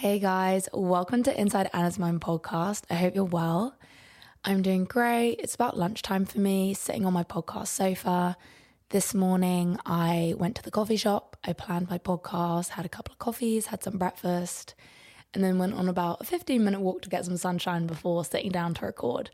Hey guys, welcome to Inside Anna's Mind podcast. I hope you're well. I'm doing great. It's about lunchtime for me, sitting on my podcast sofa. This morning, I went to the coffee shop. I planned my podcast, had a couple of coffees, had some breakfast, and then went on about a 15 minute walk to get some sunshine before sitting down to record.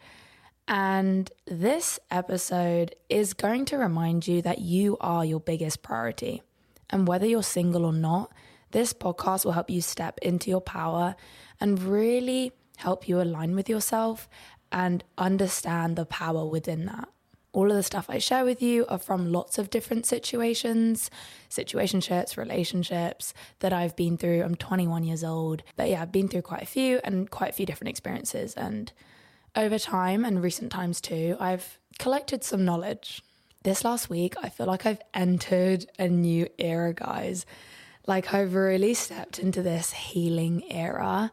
And this episode is going to remind you that you are your biggest priority. And whether you're single or not, this podcast will help you step into your power and really help you align with yourself and understand the power within that. All of the stuff I share with you are from lots of different situations, situationships, relationships that I've been through. I'm 21 years old, but yeah, I've been through quite a few and quite a few different experiences. And over time and recent times too, I've collected some knowledge. This last week, I feel like I've entered a new era, guys. Like I've really stepped into this healing era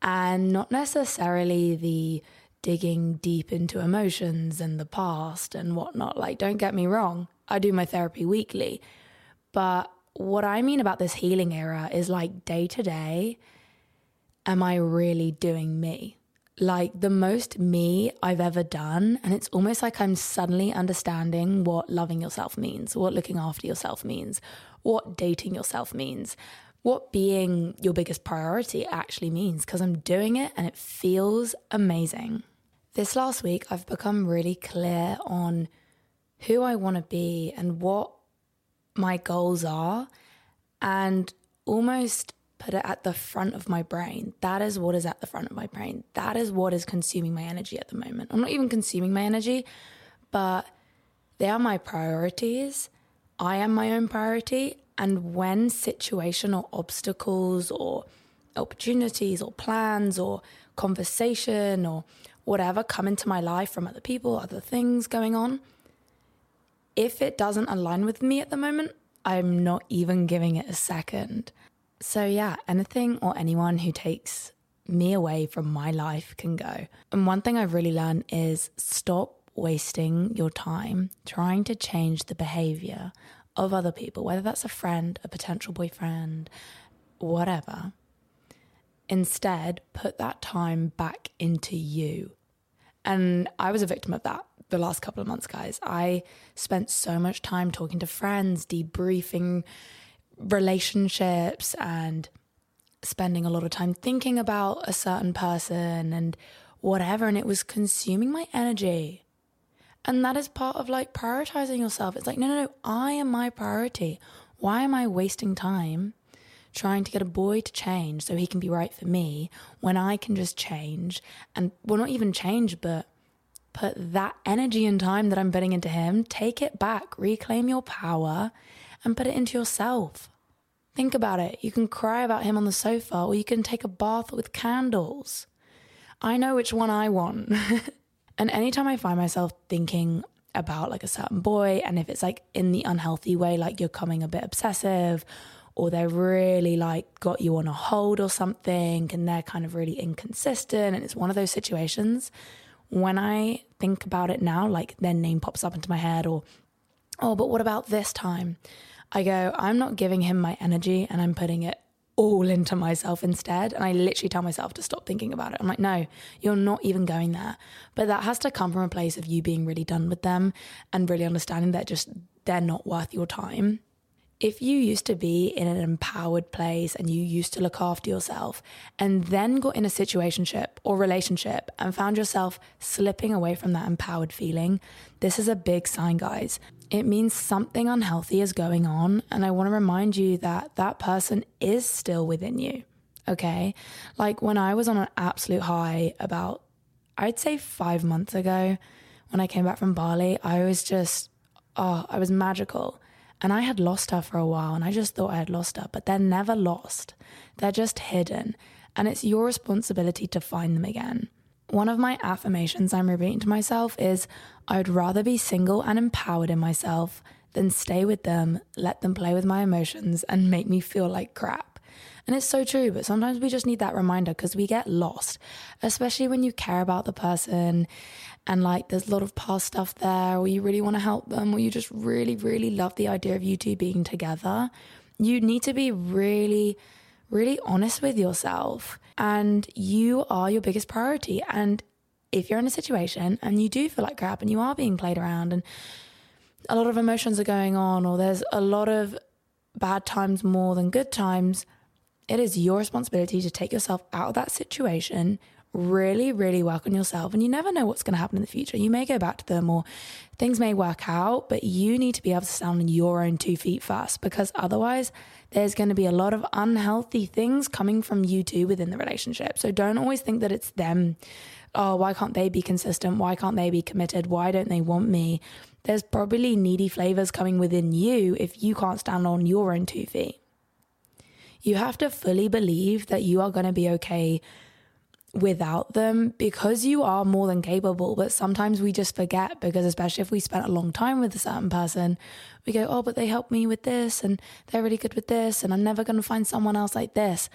and not necessarily the digging deep into emotions and the past and whatnot. Like, don't get me wrong, I do my therapy weekly. But what I mean about this healing era is like day to day, am I really doing me? Like the most me I've ever done. And it's almost like I'm suddenly understanding what loving yourself means, what looking after yourself means, what dating yourself means, what being your biggest priority actually means, because I'm doing it and it feels amazing. This last week, I've become really clear on who I want to be and what my goals are, and almost put it at the front of my brain. That is what is at the front of my brain. That is what is consuming my energy at the moment. I'm not even consuming my energy, but they are my priorities. I am my own priority. And when situation or obstacles or opportunities or plans or conversation or whatever come into my life from other people, other things going on, if it doesn't align with me at the moment, I'm not even giving it a second. So, yeah, anything or anyone who takes me away from my life can go. And one thing I've really learned is stop wasting your time trying to change the behavior of other people, whether that's a friend, a potential boyfriend, whatever. Instead, put that time back into you. And I was a victim of that the last couple of months, guys. I spent so much time talking to friends, debriefing relationships, and spending a lot of time thinking about a certain person and whatever. And it was consuming my energy. And that is part of like prioritizing yourself. It's like, no, no, no, I am my priority. Why am I wasting time trying to get a boy to change so he can be right for me when I can just change and, well, not even change, but put that energy and time that I'm putting into him, take it back, reclaim your power, and put it into yourself. Think about it. You can cry about him on the sofa or you can take a bath with candles. I know which one I want. And anytime I find myself thinking about like a certain boy, and if it's like in the unhealthy way, like you're coming a bit obsessive, or they're really like got you on a hold or something, and they're kind of really inconsistent, and it's one of those situations. When I think about it now, like their name pops up into my head, or, oh, but what about this time? I go, I'm not giving him my energy and I'm putting it all into myself instead. And I literally tell myself to stop thinking about it. I'm like, no, you're not even going there. But that has to come from a place of you being really done with them and really understanding that just they're not worth your time. If you used to be in an empowered place and you used to look after yourself and then got in a situationship or relationship and found yourself slipping away from that empowered feeling, this is a big sign, guys it means something unhealthy is going on. And I want to remind you that that person is still within you. Okay. Like when I was on an absolute high about, I'd say five months ago, when I came back from Bali, I was just, oh, I was magical. And I had lost her for a while and I just thought I had lost her, but they're never lost. They're just hidden. And it's your responsibility to find them again. One of my affirmations I'm repeating to myself is I would rather be single and empowered in myself than stay with them, let them play with my emotions, and make me feel like crap. And it's so true, but sometimes we just need that reminder because we get lost, especially when you care about the person and like there's a lot of past stuff there, or you really want to help them, or you just really, really love the idea of you two being together. You need to be really really honest with yourself. And you are your biggest priority. And if you're in a situation and you do feel like crap and you are being played around and a lot of emotions are going on, or there's a lot of bad times more than good times, it is your responsibility to take yourself out of that situation, really, really work on yourself. And you never know what's going to happen in the future. You may go back to them or things may work out, but you need to be able to stand on your own two feet first because otherwise, there's going to be a lot of unhealthy things coming from you too within the relationship. So don't always think that it's them. Oh, why can't they be consistent? Why can't they be committed? Why don't they want me? There's probably needy flavors coming within you if you can't stand on your own two feet. You have to fully believe that you are going to be okay without them because you are more than capable. But sometimes we just forget because, especially if we spent a long time with a certain person, we go, Oh, but they helped me with this and they're really good with this, and I'm never going to find someone else like this.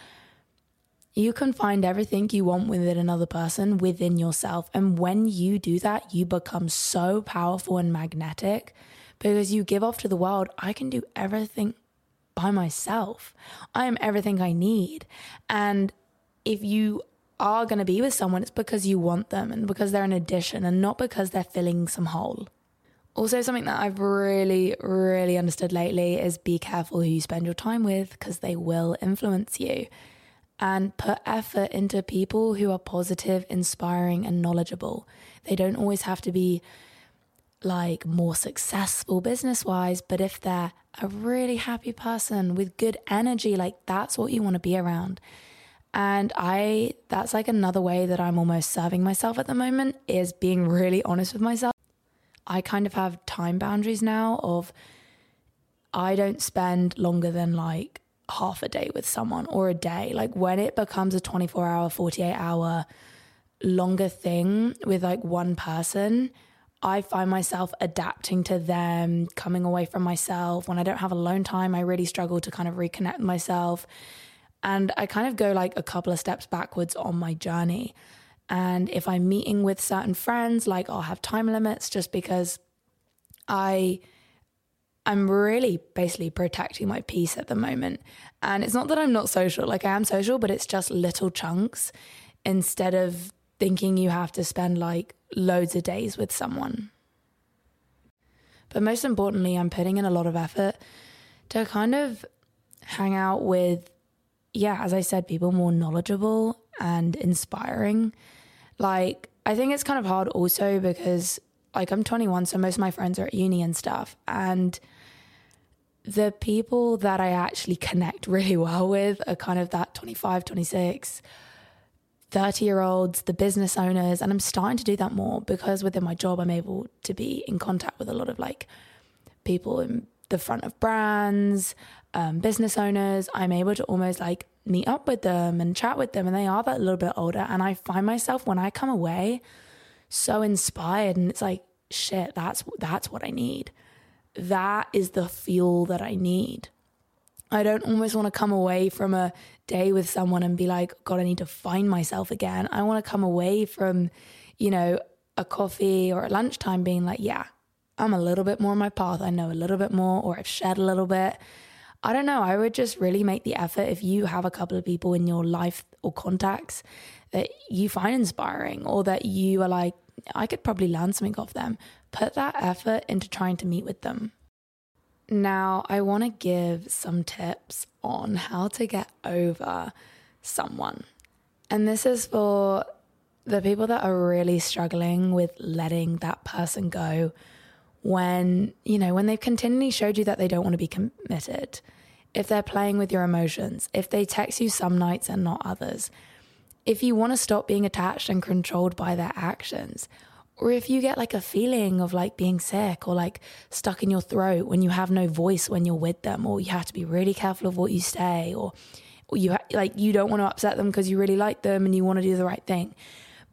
You can find everything you want within another person within yourself. And when you do that, you become so powerful and magnetic because you give off to the world, I can do everything by myself. I am everything I need. And if you are going to be with someone, it's because you want them and because they're an addition and not because they're filling some hole. Also, something that I've really, really understood lately is be careful who you spend your time with because they will influence you. And put effort into people who are positive, inspiring, and knowledgeable. They don't always have to be like more successful business wise, but if they're a really happy person with good energy, like that's what you want to be around. And I, that's like another way that I'm almost serving myself at the moment is being really honest with myself. I kind of have time boundaries now of I don't spend longer than like half a day with someone or a day. Like when it becomes a 24 hour, 48 hour longer thing with like one person, I find myself adapting to them, coming away from myself. When I don't have alone time, I really struggle to kind of reconnect myself. And I kind of go like a couple of steps backwards on my journey. And if I'm meeting with certain friends, like I'll have time limits just because I I'm really basically protecting my peace at the moment. And it's not that I'm not social, like I am social, but it's just little chunks instead of thinking you have to spend like loads of days with someone. But most importantly, I'm putting in a lot of effort to kind of hang out with yeah, as I said, people more knowledgeable and inspiring. Like, I think it's kind of hard also because, like, I'm 21, so most of my friends are at uni and stuff. And the people that I actually connect really well with are kind of that 25, 26, 30 year olds, the business owners. And I'm starting to do that more because within my job, I'm able to be in contact with a lot of like people in the front of brands, um, business owners, I'm able to almost like meet up with them and chat with them. And they are that little bit older. And I find myself when I come away so inspired and it's like, shit, that's, that's what I need. That is the fuel that I need. I don't almost want to come away from a day with someone and be like, God, I need to find myself again. I want to come away from, you know, a coffee or at lunchtime being like, yeah, I'm a little bit more on my path. I know a little bit more, or I've shared a little bit. I don't know. I would just really make the effort if you have a couple of people in your life or contacts that you find inspiring or that you are like, I could probably learn something off them. Put that effort into trying to meet with them. Now, I want to give some tips on how to get over someone. And this is for the people that are really struggling with letting that person go when, you know, when they've continually showed you that they don't want to be committed, if they're playing with your emotions, if they text you some nights and not others, if you want to stop being attached and controlled by their actions, or if you get like a feeling of like being sick or like stuck in your throat when you have no voice when you're with them, or you have to be really careful of what you say, or, or you ha- like you don't want to upset them because you really like them and you want to do the right thing,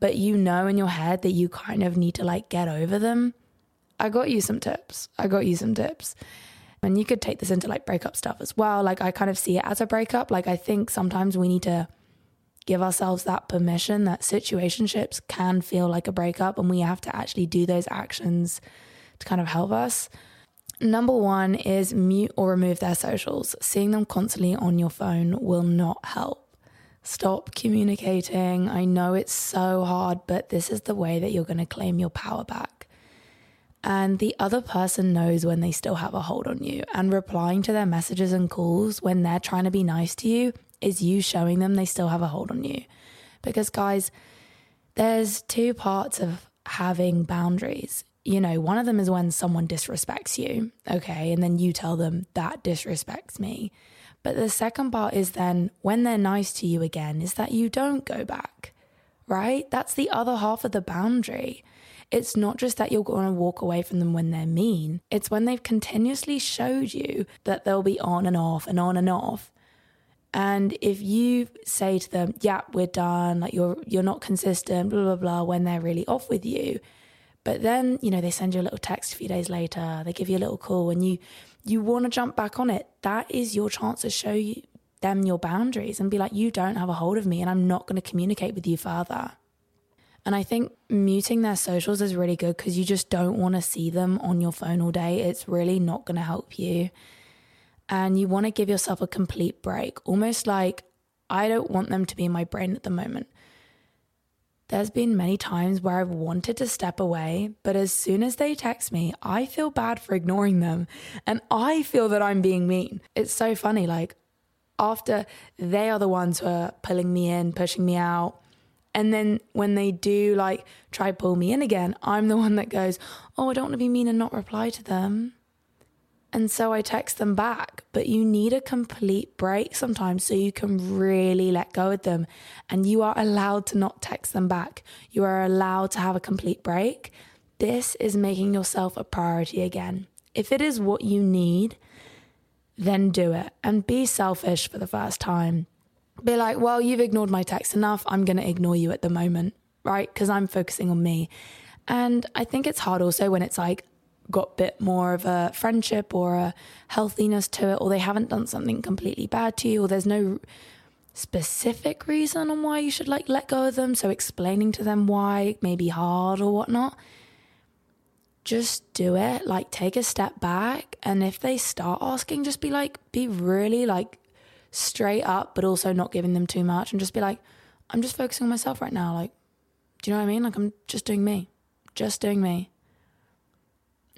but you know in your head that you kind of need to like get over them I got you some tips. I got you some tips. And you could take this into like breakup stuff as well. Like I kind of see it as a breakup. Like I think sometimes we need to give ourselves that permission that situationships can feel like a breakup and we have to actually do those actions to kind of help us. Number one is mute or remove their socials. Seeing them constantly on your phone will not help. Stop communicating. I know it's so hard, but this is the way that you're going to claim your power back. And the other person knows when they still have a hold on you. And replying to their messages and calls when they're trying to be nice to you is you showing them they still have a hold on you. Because, guys, there's two parts of having boundaries you know, one of them is when someone disrespects you, okay, and then you tell them that disrespects me. But the second part is then when they're nice to you again, is that you don't go back, right? That's the other half of the boundary. It's not just that you're going to walk away from them when they're mean, it's when they've continuously showed you that they'll be on and off and on and off. And if you say to them, "Yeah, we're done," like you're you're not consistent, blah blah blah, when they're really off with you, but then, you know, they send you a little text a few days later, they give you a little call and you you want to jump back on it. That is your chance to show you, them your boundaries and be like, you don't have a hold of me and I'm not going to communicate with you further. And I think muting their socials is really good because you just don't want to see them on your phone all day. It's really not going to help you. And you want to give yourself a complete break, almost like I don't want them to be in my brain at the moment. There's been many times where I've wanted to step away, but as soon as they text me, I feel bad for ignoring them and I feel that I'm being mean. It's so funny. Like, after they are the ones who are pulling me in, pushing me out. And then when they do like try pull me in again, I'm the one that goes, Oh, I don't want to be mean and not reply to them. And so I text them back, but you need a complete break sometimes so you can really let go of them. And you are allowed to not text them back. You are allowed to have a complete break. This is making yourself a priority again. If it is what you need, then do it and be selfish for the first time. Be like, well, you've ignored my text enough. I'm going to ignore you at the moment, right? Because I'm focusing on me. And I think it's hard also when it's like, got a bit more of a friendship or a healthiness to it, or they haven't done something completely bad to you, or there's no specific reason on why you should like let go of them. So explaining to them why may be hard or whatnot. Just do it. Like take a step back. And if they start asking, just be like, be really like straight up, but also not giving them too much and just be like, I'm just focusing on myself right now. Like, do you know what I mean? Like I'm just doing me. Just doing me.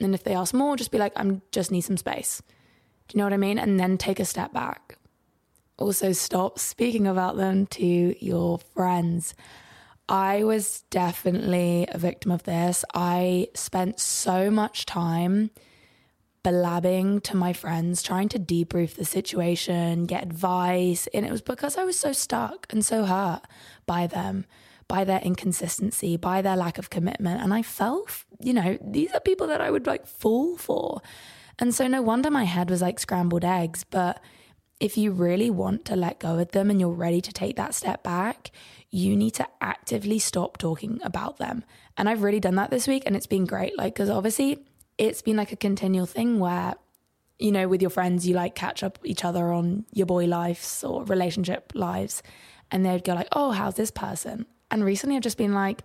And if they ask more, just be like, I'm just need some space. Do you know what I mean? And then take a step back. Also, stop speaking about them to your friends. I was definitely a victim of this. I spent so much time blabbing to my friends, trying to debrief the situation, get advice. And it was because I was so stuck and so hurt by them by their inconsistency, by their lack of commitment. And I felt, you know, these are people that I would like fall for. And so no wonder my head was like scrambled eggs. But if you really want to let go of them and you're ready to take that step back, you need to actively stop talking about them. And I've really done that this week and it's been great. Like, because obviously it's been like a continual thing where, you know, with your friends, you like catch up each other on your boy lives or relationship lives. And they'd go like, oh, how's this person? And recently I've just been like,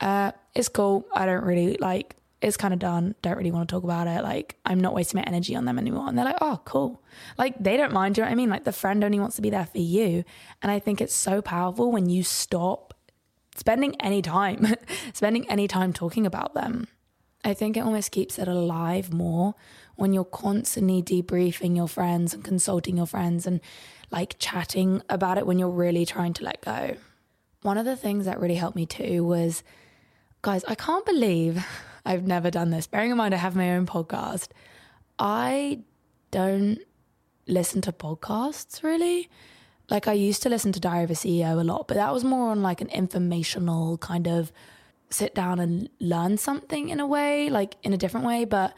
uh, it's cool. I don't really like it's kind of done. Don't really want to talk about it. Like, I'm not wasting my energy on them anymore. And they're like, oh, cool. Like, they don't mind. You know what I mean? Like, the friend only wants to be there for you. And I think it's so powerful when you stop spending any time, spending any time talking about them. I think it almost keeps it alive more when you're constantly debriefing your friends and consulting your friends and like chatting about it when you're really trying to let go one of the things that really helped me too was, guys, I can't believe I've never done this. Bearing in mind, I have my own podcast. I don't listen to podcasts really. Like I used to listen to Diary of a CEO a lot, but that was more on like an informational kind of sit down and learn something in a way, like in a different way. But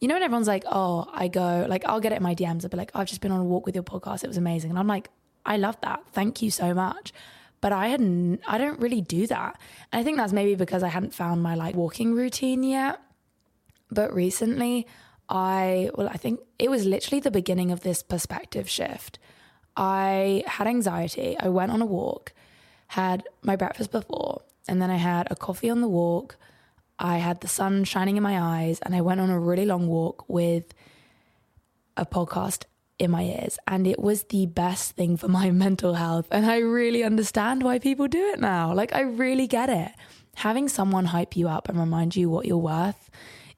you know, when everyone's like, oh, I go, like, I'll get it in my DMs. I'll be like, I've just been on a walk with your podcast. It was amazing. And I'm like, I love that. Thank you so much but I hadn't, I don't really do that. And I think that's maybe because I hadn't found my like walking routine yet. But recently, I, well, I think it was literally the beginning of this perspective shift. I had anxiety. I went on a walk, had my breakfast before, and then I had a coffee on the walk. I had the sun shining in my eyes and I went on a really long walk with a podcast in my ears. And it was the best thing for my mental health. And I really understand why people do it now. Like, I really get it. Having someone hype you up and remind you what you're worth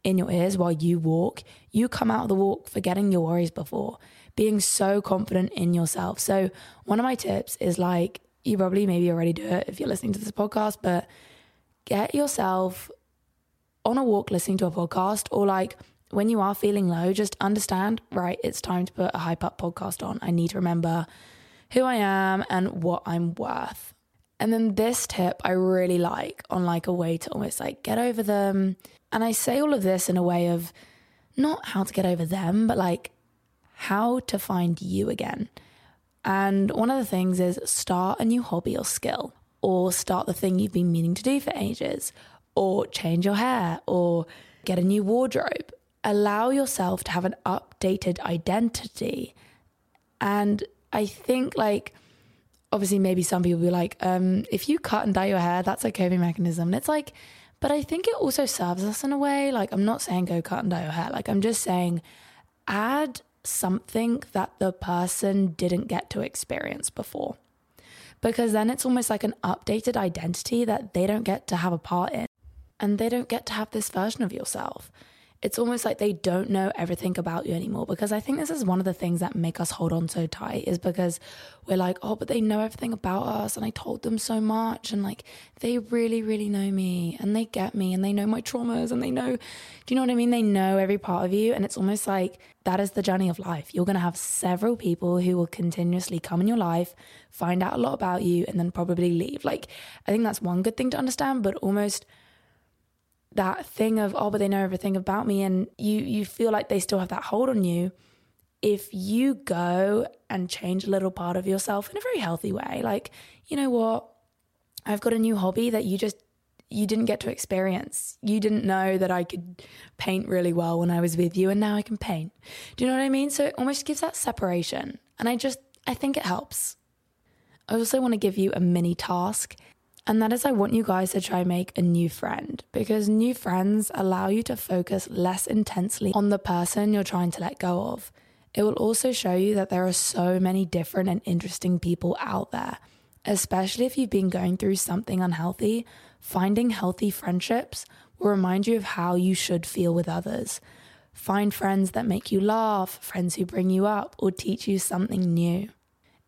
in your ears while you walk, you come out of the walk forgetting your worries before, being so confident in yourself. So, one of my tips is like, you probably maybe already do it if you're listening to this podcast, but get yourself on a walk listening to a podcast or like when you are feeling low, just understand, right, it's time to put a hype up podcast on. I need to remember who I am and what I'm worth. And then this tip I really like on like a way to almost like get over them. And I say all of this in a way of not how to get over them, but like how to find you again. And one of the things is start a new hobby or skill, or start the thing you've been meaning to do for ages, or change your hair, or get a new wardrobe allow yourself to have an updated identity. And I think, like, obviously, maybe some people be like, um, if you cut and dye your hair, that's a coping mechanism. And it's like, but I think it also serves us in a way. Like, I'm not saying go cut and dye your hair. Like, I'm just saying add something that the person didn't get to experience before. Because then it's almost like an updated identity that they don't get to have a part in. And they don't get to have this version of yourself it's almost like they don't know everything about you anymore because I think this is one of the things that make us hold on so tight is because we're like, oh, but they know everything about us and I told them so much and like they really, really know me and they get me and they know my traumas and they know, do you know what I mean? They know every part of you and it's almost like that is the journey of life. You're going to have several people who will continuously come in your life, find out a lot about you and then probably leave. Like, I think that's one good thing to understand, but almost that thing of oh but they know everything about me and you you feel like they still have that hold on you if you go and change a little part of yourself in a very healthy way like you know what? I've got a new hobby that you just you didn't get to experience. You didn't know that i could paint really well when i was with you and now i can paint. Do you know what i mean? So it almost gives that separation and i just i think it helps. I also want to give you a mini task and that is, I want you guys to try make a new friend because new friends allow you to focus less intensely on the person you're trying to let go of. It will also show you that there are so many different and interesting people out there, especially if you've been going through something unhealthy. Finding healthy friendships will remind you of how you should feel with others. Find friends that make you laugh, friends who bring you up or teach you something new.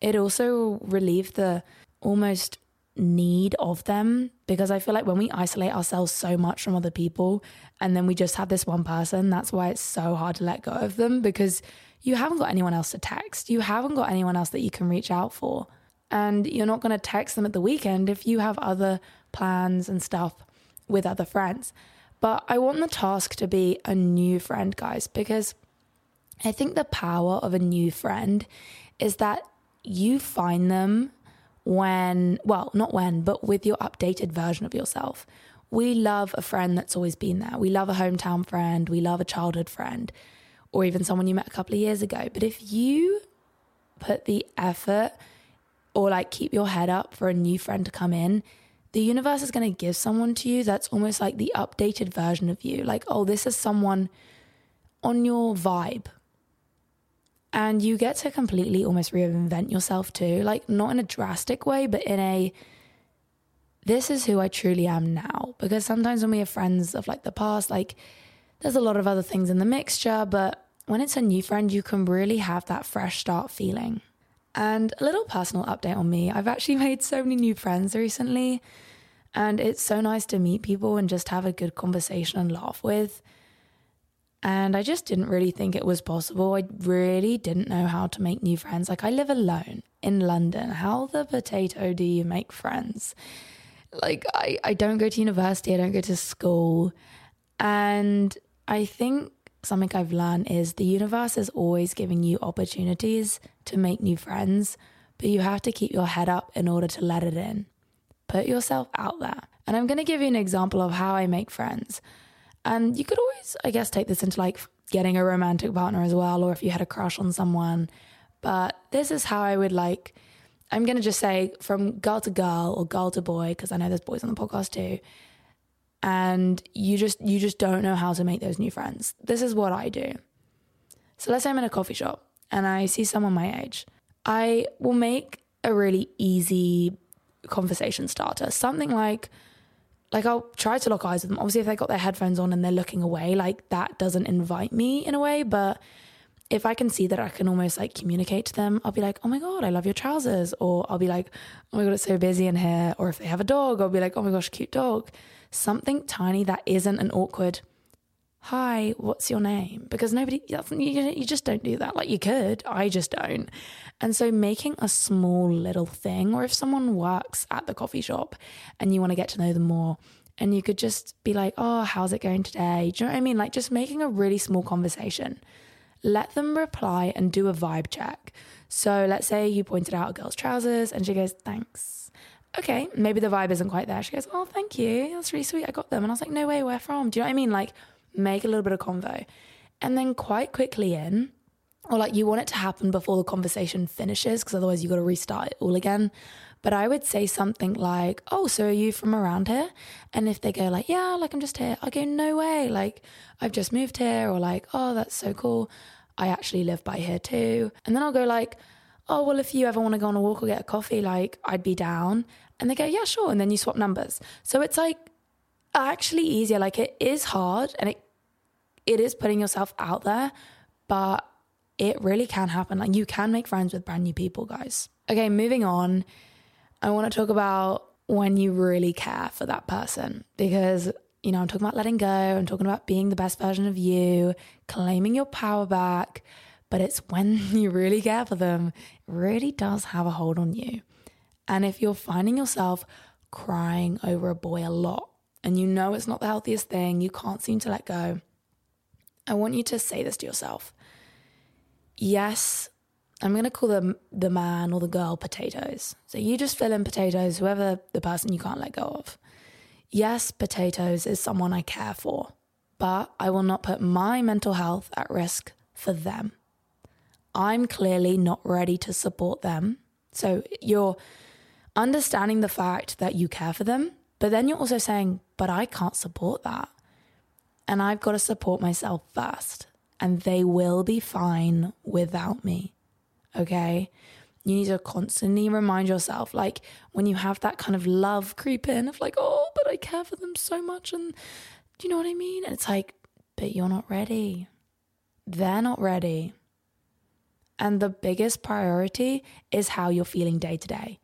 It also relieves the almost need of them because I feel like when we isolate ourselves so much from other people and then we just have this one person, that's why it's so hard to let go of them because you haven't got anyone else to text. You haven't got anyone else that you can reach out for. And you're not going to text them at the weekend if you have other plans and stuff with other friends. But I want the task to be a new friend, guys, because I think the power of a new friend is that you find them when, well, not when, but with your updated version of yourself. We love a friend that's always been there. We love a hometown friend. We love a childhood friend, or even someone you met a couple of years ago. But if you put the effort or like keep your head up for a new friend to come in, the universe is going to give someone to you that's almost like the updated version of you. Like, oh, this is someone on your vibe and you get to completely almost reinvent yourself too like not in a drastic way but in a this is who I truly am now. Because sometimes when we have friends of like the past like there's a lot of other things in the mixture but when it's a new friend you can really have that fresh start feeling. And a little personal update on me. I've actually made so many new friends recently and it's so nice to meet people and just have a good conversation and laugh with and I just didn't really think it was possible. I really didn't know how to make new friends. Like, I live alone in London. How the potato do you make friends? Like, I, I don't go to university, I don't go to school. And I think something I've learned is the universe is always giving you opportunities to make new friends, but you have to keep your head up in order to let it in. Put yourself out there. And I'm going to give you an example of how I make friends. And you could always, I guess, take this into like getting a romantic partner as well, or if you had a crush on someone. But this is how I would like, I'm going to just say from girl to girl or girl to boy, because I know there's boys on the podcast too. and you just you just don't know how to make those new friends. This is what I do. So let's say I'm in a coffee shop and I see someone my age. I will make a really easy conversation starter. Something like like I'll try to lock eyes with them. Obviously if they got their headphones on and they're looking away, like that doesn't invite me in a way, but if I can see that I can almost like communicate to them, I'll be like, oh my God, I love your trousers. Or I'll be like, oh my God, it's so busy in here. Or if they have a dog, I'll be like, oh my gosh, cute dog. Something tiny that isn't an awkward, hi, what's your name? Because nobody, you just don't do that. Like you could, I just don't. And so making a small little thing, or if someone works at the coffee shop and you want to get to know them more, and you could just be like, oh, how's it going today? Do you know what I mean? Like just making a really small conversation let them reply and do a vibe check. So let's say you pointed out a girl's trousers and she goes, thanks. Okay, maybe the vibe isn't quite there. She goes, oh, thank you. That's really sweet. I got them. And I was like, no way, where from? Do you know what I mean? Like, make a little bit of convo. And then quite quickly in, or like you want it to happen before the conversation finishes, because otherwise you got to restart it all again. But I would say something like, Oh, so are you from around here? And if they go like, Yeah, like I'm just here, I go, No way. Like I've just moved here, or like, Oh, that's so cool. I actually live by here too. And then I'll go like, Oh, well, if you ever want to go on a walk or get a coffee, like I'd be down. And they go, Yeah, sure. And then you swap numbers. So it's like actually easier. Like it is hard and it it is putting yourself out there, but it really can happen. Like you can make friends with brand new people, guys. Okay, moving on. I want to talk about when you really care for that person because, you know, I'm talking about letting go, I'm talking about being the best version of you, claiming your power back, but it's when you really care for them, it really does have a hold on you. And if you're finding yourself crying over a boy a lot and you know it's not the healthiest thing, you can't seem to let go, I want you to say this to yourself. Yes, I'm going to call them the man or the girl potatoes. So you just fill in potatoes, whoever the person you can't let go of. Yes, potatoes is someone I care for, but I will not put my mental health at risk for them. I'm clearly not ready to support them. So you're understanding the fact that you care for them, but then you're also saying, but I can't support that. And I've got to support myself first, and they will be fine without me okay? You need to constantly remind yourself, like when you have that kind of love creep in of like, oh, but I care for them so much. And do you know what I mean? And it's like, but you're not ready. They're not ready. And the biggest priority is how you're feeling day to day.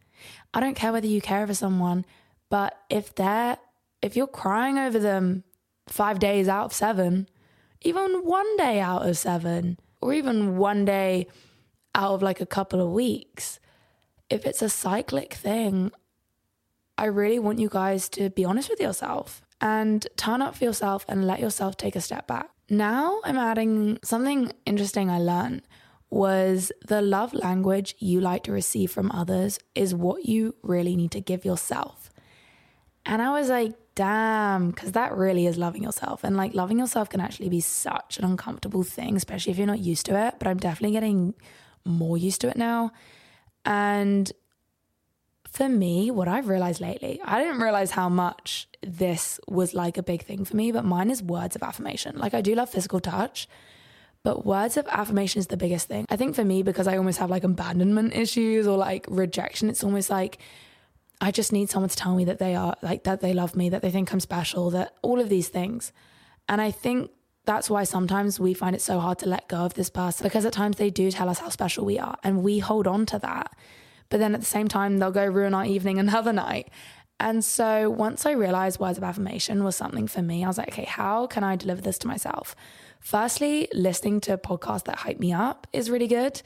I don't care whether you care for someone, but if they're, if you're crying over them five days out of seven, even one day out of seven, or even one day out of like a couple of weeks. If it's a cyclic thing, I really want you guys to be honest with yourself and turn up for yourself and let yourself take a step back. Now I'm adding something interesting I learned was the love language you like to receive from others is what you really need to give yourself. And I was like, damn, because that really is loving yourself. And like loving yourself can actually be such an uncomfortable thing, especially if you're not used to it. But I'm definitely getting more used to it now. And for me, what I've realized lately, I didn't realize how much this was like a big thing for me, but mine is words of affirmation. Like I do love physical touch, but words of affirmation is the biggest thing. I think for me, because I almost have like abandonment issues or like rejection, it's almost like I just need someone to tell me that they are like that they love me, that they think I'm special, that all of these things. And I think that's why sometimes we find it so hard to let go of this person because at times they do tell us how special we are and we hold on to that. But then at the same time, they'll go ruin our evening another night. And so once I realized words of affirmation was something for me, I was like, okay, how can I deliver this to myself? Firstly, listening to podcasts that hype me up is really good,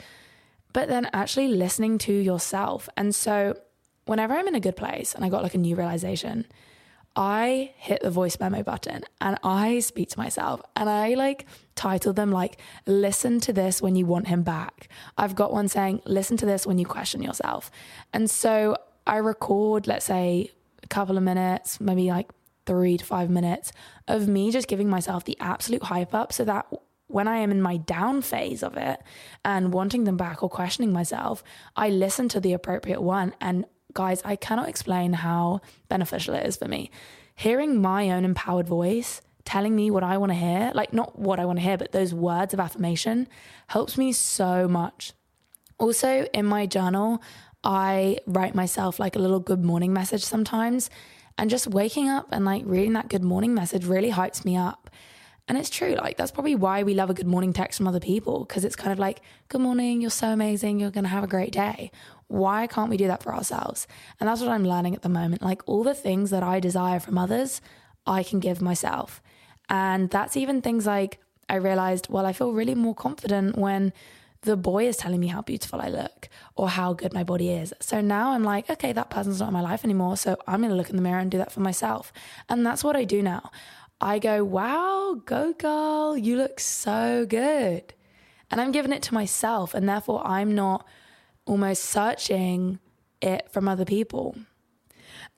but then actually listening to yourself. And so whenever I'm in a good place and I got like a new realization, I hit the voice memo button and I speak to myself and I like title them like listen to this when you want him back. I've got one saying listen to this when you question yourself. And so I record let's say a couple of minutes, maybe like 3 to 5 minutes of me just giving myself the absolute hype up so that when I am in my down phase of it and wanting them back or questioning myself, I listen to the appropriate one and guys, I cannot explain how beneficial it is for me. hearing my own empowered voice telling me what I want to hear, like not what I want to hear, but those words of affirmation helps me so much. Also, in my journal, I write myself like a little good morning message sometimes. And just waking up and like reading that good morning message really hypes me up. And it's true, like that's probably why we love a good morning text from other people because it's kind of like, good morning, you're so amazing, you're to have a great day. Why can't we do that for ourselves? And that's what I'm learning at the moment. Like all the things that I desire from others, I can give myself. And that's even things like I realized, well, I feel really more confident when the boy is telling me how beautiful I look or how good my body is. So now I'm like, okay, that person's not in my life anymore. So I'm going to look in the mirror and do that for myself. And that's what I do now. I go, wow, go girl, you look so good. And I'm giving it to myself. And therefore, I'm not almost searching it from other people.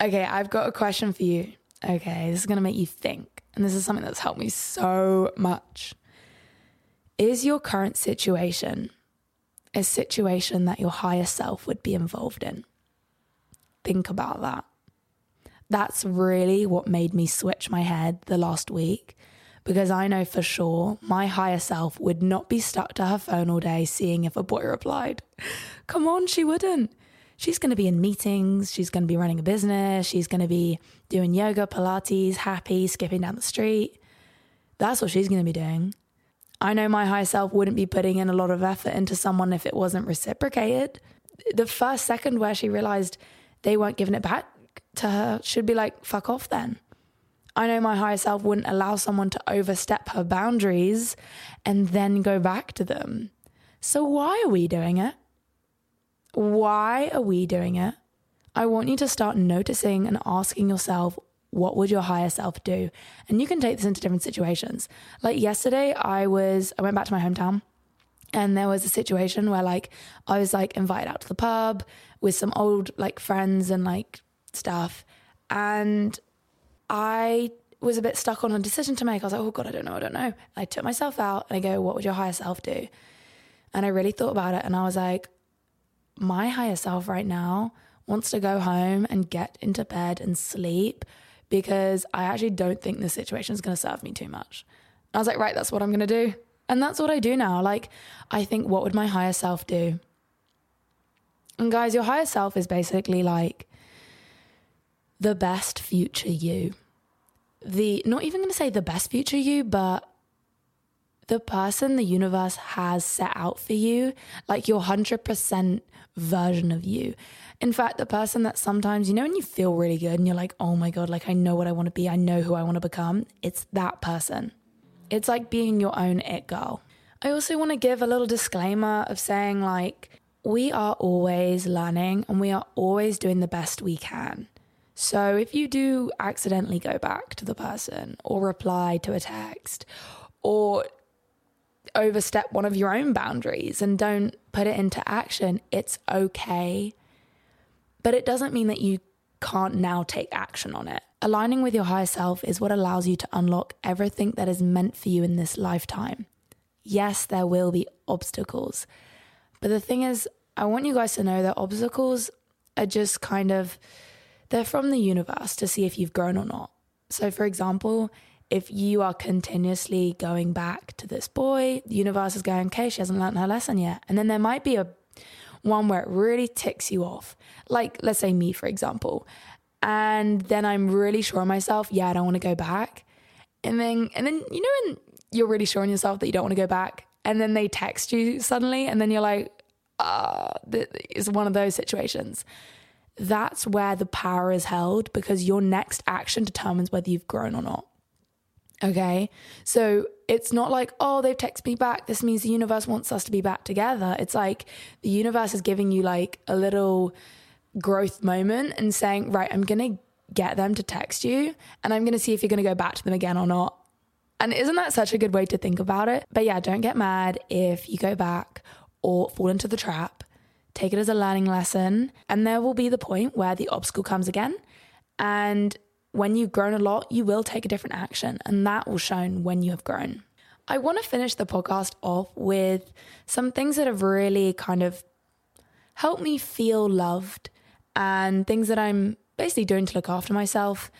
Okay, I've got a question for you. Okay, this is going to make you think. And this is something that's helped me so much. Is your current situation a situation that your higher self would be involved in? Think about that. That's really what made me switch my head the last week because I know for sure my higher self would not be stuck to her phone all day seeing if a boy replied. Come on, she wouldn't. She's going to be in meetings, she's going to be running a business, she's going to be doing yoga, Pilates, happy, skipping down the street. That's what she's going to be doing. I know my higher self wouldn't be putting in a lot of effort into someone if it wasn't reciprocated. The first second where she realized they weren't giving it back to her should be like, fuck off then. I know my higher self wouldn't allow someone to overstep her boundaries and then go back to them. So why are we doing it? Why are we doing it? I want you to start noticing and asking yourself, what would your higher self do? And you can take this into different situations. Like yesterday, I was, I went back to my hometown and there was a situation where like I was like invited out to the pub with some old like friends and like stuff. And I was a bit stuck on a decision to make. I was like, oh God, I don't know, I don't know. I took myself out and I go, what would your higher self do? And I really thought about it and I was like, my higher self right now wants to go home and get into bed and sleep because I actually don't think this situation is going to serve me too much. I was like, right, that's what I'm going to do. And that's what I do now. Like, I think, what would my higher self do? And guys, your higher self is basically like the best future you. The, not even going to say the best future you, but the person the universe has set out for you, like your 100% version of you. In fact, the person that sometimes, you know, when you feel really good and you're like, oh my God, like I know what I want to be, I know who I want to become, it's that person. It's like being your own it girl. I also want to give a little disclaimer of saying, like, we are always learning and we are always doing the best we can. So if you do accidentally go back to the person or reply to a text or overstep one of your own boundaries and don't put it into action, it's okay. But it doesn't mean that you can't now take action on it. Aligning with your higher self is what allows you to unlock everything that is meant for you in this lifetime. Yes, there will be obstacles. But the thing is, I want you guys to know that obstacles are just kind of they're from the universe to see if you've grown or not. So for example, if you are continuously going back to this boy, the universe is going, okay, she hasn't learned her lesson yet. And then there might be a one where it really ticks you off. Like, let's say me, for example. And then I'm really sure of myself, yeah, I don't want to go back. And then, and then, you know, when you're really sure in yourself that you don't want to go back, and then they text you suddenly, and then you're like, uh, it's one of those situations. That's where the power is held because your next action determines whether you've grown or not. Okay. So it's not like, oh, they've texted me back. This means the universe wants us to be back together. It's like the universe is giving you like a little growth moment and saying, right, I'm going to get them to text you and I'm going to see if you're going to go back to them again or not. And isn't that such a good way to think about it? But yeah, don't get mad if you go back or fall into the trap. Take it as a learning lesson. And there will be the point where the obstacle comes again. And when you've grown a lot, you will take a different action, and that will show when you have grown. I want to finish the podcast off with some things that have really kind of helped me feel loved and things that I'm basically doing to look after myself.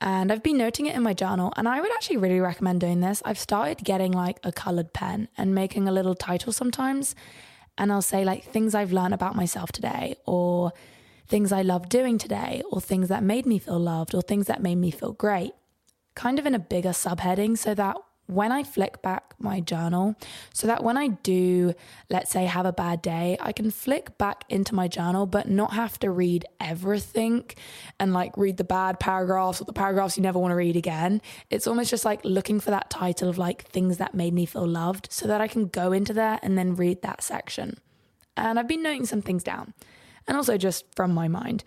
And I've been noting it in my journal, and I would actually really recommend doing this. I've started getting like a colored pen and making a little title sometimes. And I'll say like things I've learned about myself today, or things I love doing today, or things that made me feel loved, or things that made me feel great, kind of in a bigger subheading so that when I flick back my journal, so that when I do, let's say, have a bad day, I can flick back into my journal, but not have to read everything and like read the bad paragraphs or the paragraphs you never want to read again. It's almost just like looking for that title of like things that made me feel loved so that I can go into there and then read that section. And I've been noting some things down and also just from my mind.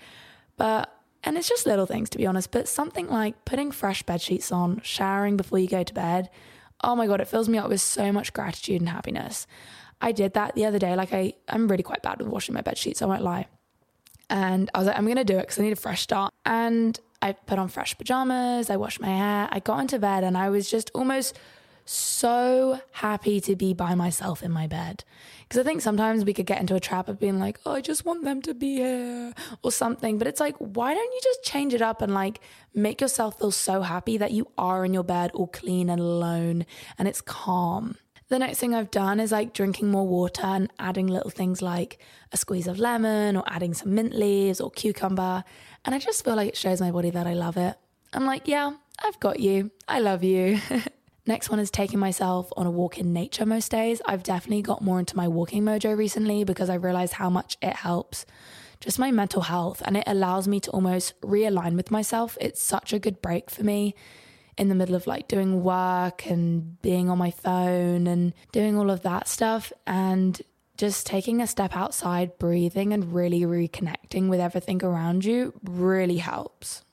But and it's just little things, to be honest, but something like putting fresh bed sheets on, showering before you go to bed. Oh my God, it fills me up with so much gratitude and happiness. I did that the other day. Like, I, I'm really quite bad with washing my bed sheets, I won't lie. And I was like, I'm going to do it because I need a fresh start. And I put on fresh pajamas, I washed my hair, I got into bed, and I was just almost so happy to be by myself in my bed. Because I think sometimes we could get into a trap of being like, oh, I just want them to be here or something. But it's like, why don't you just change it up and like make yourself feel so happy that you are in your bed all clean and alone and it's calm? The next thing I've done is like drinking more water and adding little things like a squeeze of lemon or adding some mint leaves or cucumber. And I just feel like it shows my body that I love it. I'm like, yeah, I've got you. I love you. Next one is taking myself on a walk in nature most days. I've definitely got more into my walking mojo recently because I realized how much it helps just my mental health and it allows me to almost realign with myself. It's such a good break for me in the middle of like doing work and being on my phone and doing all of that stuff and just taking a step outside, breathing and really reconnecting with everything around you really helps.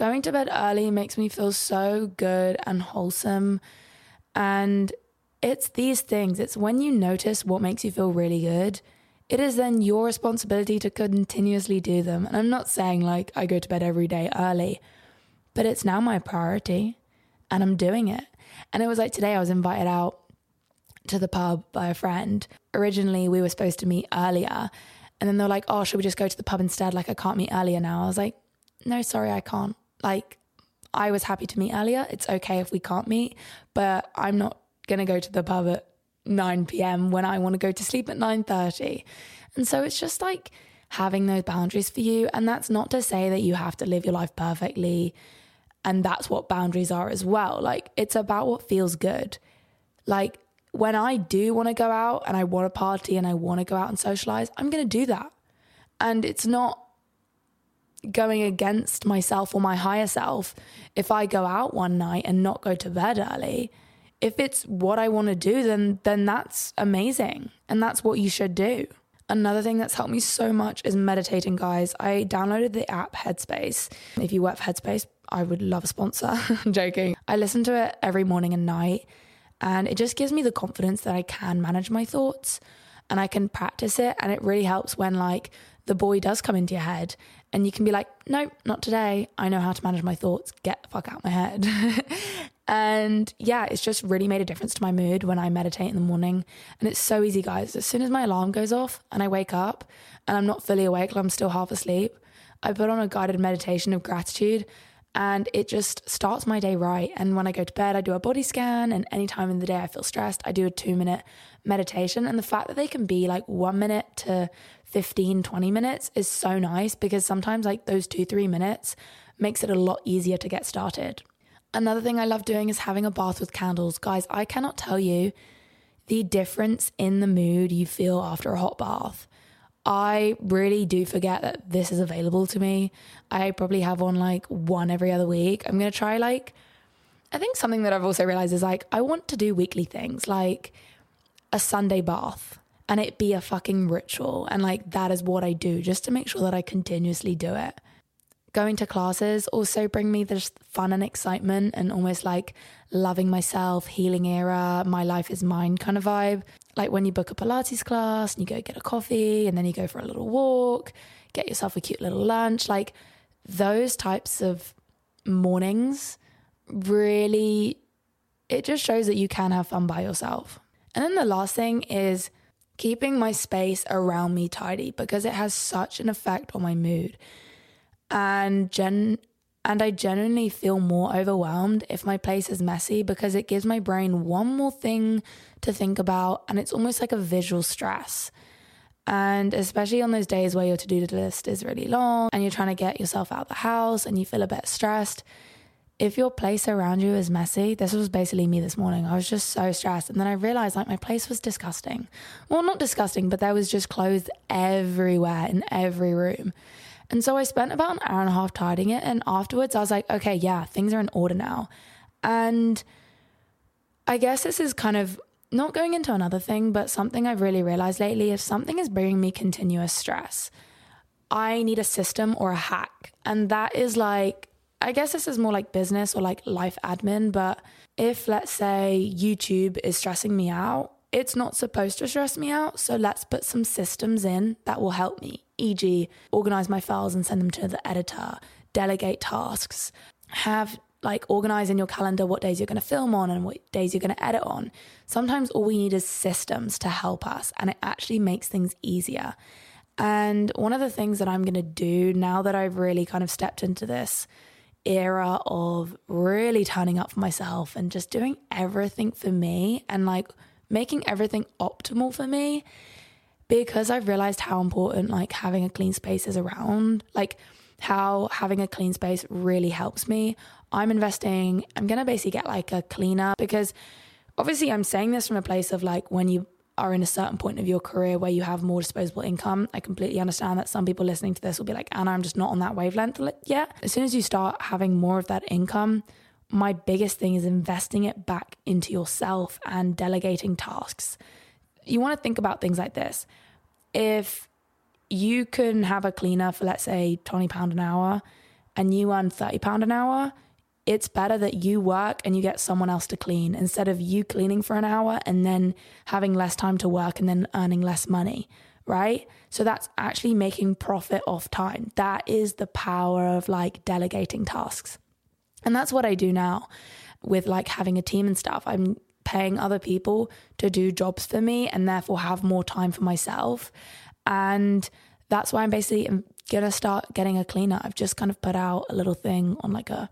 Going to bed early makes me feel so good and wholesome. And it's these things, it's when you notice what makes you feel really good. It is then your responsibility to continuously do them. And I'm not saying like I go to bed every day early, but it's now my priority and I'm doing it. And it was like today I was invited out to the pub by a friend. Originally, we were supposed to meet earlier. And then they're like, oh, should we just go to the pub instead? Like, I can't meet earlier now. I was like, no, sorry, I can't. Like, I was happy to meet earlier. It's okay if we can't meet, but I'm not to go to the pub at 9 p.m. when I want to go to sleep at 9:30. And so it's just like having those boundaries for you and that's not to say that you have to live your life perfectly and that's what boundaries are as well. Like it's about what feels good. Like when I do want to go out and I want to party and I want to go out and socialize, I'm going to do that. And it's not going against myself or my higher self if I go out one night and not go to bed early. If it's what I want to do, then then that's amazing. And that's what you should do. Another thing that's helped me so much is meditating, guys. I downloaded the app Headspace. If you work for Headspace, I would love a sponsor. I'm joking. I listen to it every morning and night, and it just gives me the confidence that I can manage my thoughts and I can practice it. And it really helps when, like, the boy does come into your head and you can be like, nope, not today. I know how to manage my thoughts. Get the fuck out of my head. and yeah, it's just really made a difference to my mood when I meditate in the morning. And it's so easy, guys. As soon as my alarm goes off and I wake up and I'm not fully awake, I'm still half asleep, I put on a guided meditation of gratitude and it just starts my day right. And when I go to bed, I do a body scan, and anytime in the day I feel stressed, I do a two minute meditation. And the fact that they can be like one minute to 15, 20 minutes is so nice because sometimes, like those two, three minutes makes it a lot easier to get started. Another thing I love doing is having a bath with candles. Guys, I cannot tell you the difference in the mood you feel after a hot bath. I really do forget that this is available to me. I probably have one like one every other week. I'm going to try like, I think something that I've also realized is like, I want to do weekly things like a Sunday bath and it be a fucking ritual. And like, that is what I do just to make sure that I continuously do it. Going to classes also bring me this fun and excitement and almost like loving myself, healing era, my life is mine kind of vibe like when you book a Pilates class and you go get a coffee and then you go for a little walk, get yourself a cute little lunch, like those types of mornings really, it just shows that you can have fun by yourself. And then the last thing is keeping my space around me tidy because it has such an effect on my mood. And Jen And I genuinely feel more overwhelmed if my place is messy because it gives my brain one more thing to think about. And it's almost like a visual stress. And especially on those days where your to do list is really long and you're trying to get yourself out of the house and you feel a bit stressed, if your place around you is messy, this was basically me this morning. I was just so stressed. And then I realized like my place was disgusting. Well, not disgusting, but there was just clothes everywhere in every room. And so I spent about an hour and a half tidying it. And afterwards, I was like, okay, yeah, things are in order now. And I guess this is kind of not going into another thing, but something I've really realized lately if something is bringing me continuous stress, I need a system or a hack. And that is like, I guess this is more like business or like life admin. But if, let's say, YouTube is stressing me out, it's not supposed to stress me out. So let's put some systems in that will help me, e.g., organize my files and send them to the editor, delegate tasks, have like organize in your calendar what days you're going to film on and what days you're going to edit on. Sometimes all we need is systems to help us, and it actually makes things easier. And one of the things that I'm going to do now that I've really kind of stepped into this era of really turning up for myself and just doing everything for me and like making everything optimal for me because I've realized how important like having a clean space is around, like how having a clean space really helps me. I'm investing, I'm to basically get like a cleaner because obviously I'm saying this from a place of like when you are in a certain point of your career where you have more disposable income. I completely understand that some people listening to this will be like, Anna, I'm just not on that wavelength yet. As soon as you start having more of that income, my biggest thing is investing it back into yourself and delegating tasks. You want to think about things like this. If you can have a cleaner for, let's say, £20 an hour and you earn £30 an hour, it's better that you work and you get someone else to clean instead of you cleaning for an hour and then having less time to work and then earning less money, right? So that's actually making profit off time. That is the power of like delegating tasks. And that's what I do now with like having a team and stuff. I'm paying other people to do jobs for me and therefore have more time for myself. And that's why I'm basically um, going to start getting a cleaner. I've just kind of put out a little thing on like a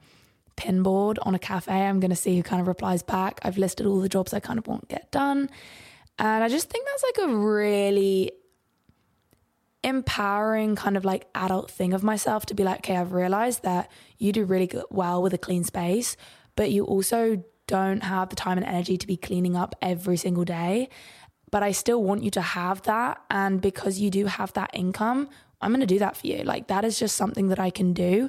pin board on a cafe. I'm going to see who kind of replies back. I've listed all the jobs I kind of want to get done. And I just think that's like a really empowering kind of like adult thing of myself to be like, okay, I've realized that you do really good, well with a clean space, but you also don't have the time and energy to be cleaning up every single day. But I still want you to have that. And because you do have that income, I'm going to do that for you. Like, that is just something that I can do.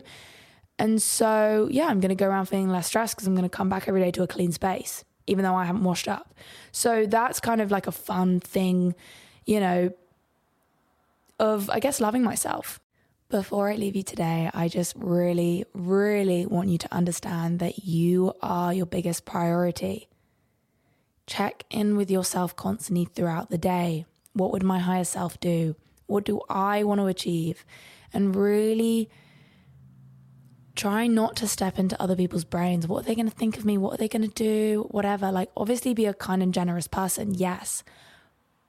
And so, yeah, I'm going to go around feeling less stressed because I'm going to come back every day to a clean space, even though I haven't washed up. So, that's kind of like a fun thing, you know, of, I guess, loving myself. Before I leave you today, I just really, really want you to understand that you are your biggest priority. Check in with yourself constantly throughout the day. What would my higher self do? What do I want to achieve? And really try not to step into other people's brains. What are they going to think of me? What are they going to do? Whatever. Like, obviously, be a kind and generous person, yes.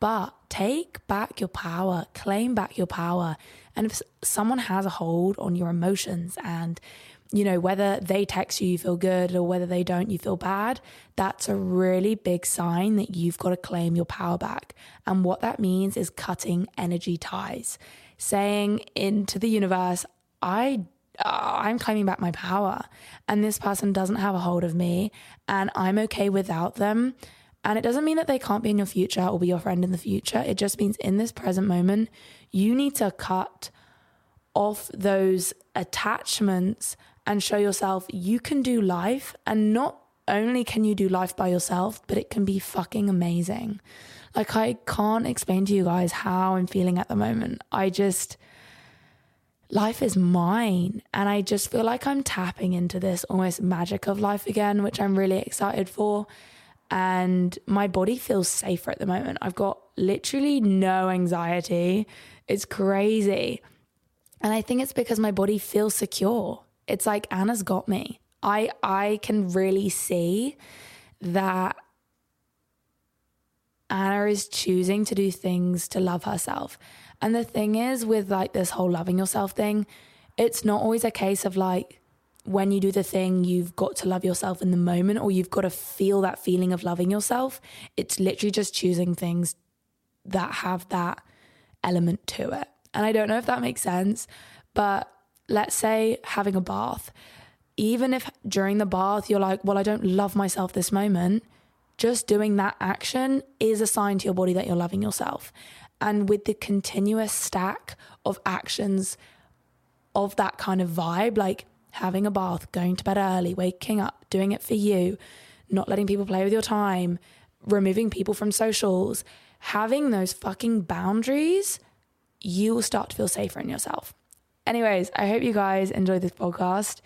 But take back your power, claim back your power. And if someone has a hold on your emotions and you know, whether they text you, you feel good, or whether they don't, you feel bad, that's a really big sign that you've got to claim your power back. And what that means is cutting energy ties, saying into the universe, I. Uh, I'm claiming back my power, and this person doesn't have a hold of me, and I'm okay without them. And it doesn't mean that they can't be in your future or be your friend in the future. It just means in this present moment, you need to cut off those attachments and show yourself you can do life. And not only can you do life by yourself, but it can be fucking amazing. Like, I can't explain to you guys how I'm feeling at the moment. I just, life is mine. And I just feel like I'm tapping into this almost magic of life again, which I'm really excited for and my body feels safer at the moment. I've got literally no anxiety. It's crazy. And I think it's because my body feels secure. It's like Anna's got me. I I can really see that Anna is choosing to do things to love herself. And the thing is with like this whole loving yourself thing, it's not always a case of like when you do the thing, you've got to love yourself in the moment or you've got to feel that feeling of loving yourself. It's literally just choosing things that have that element to it. And I don't know if that makes sense, but let's say having a bath, even if during the bath you're like, well, I don't love myself this moment, just doing that action is a sign to your body that you're loving yourself. And with the continuous stack of actions of that kind of vibe, like having a bath, going to bed early, waking up, doing it for you, not letting people play with your time, removing people from socials, having those fucking boundaries, you will start to feel safer in yourself. Anyways, I hope you guys enjoyed this podcast.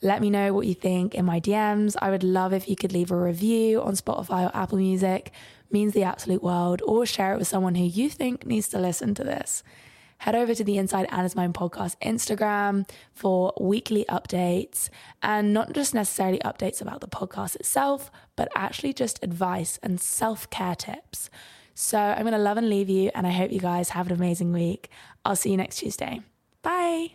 Let me know what you think in my DMs. I would love if you could leave a review on Spotify or Apple Music. Means the absolute world. Or share it with someone who you think needs to listen to this head over to the Inside Anna's Mind podcast Instagram for weekly updates and not just necessarily updates about the podcast itself, but actually just advice and self care tips. So I'm going to love and leave you, and I hope you guys have an amazing week. I'll see you next Tuesday. Bye.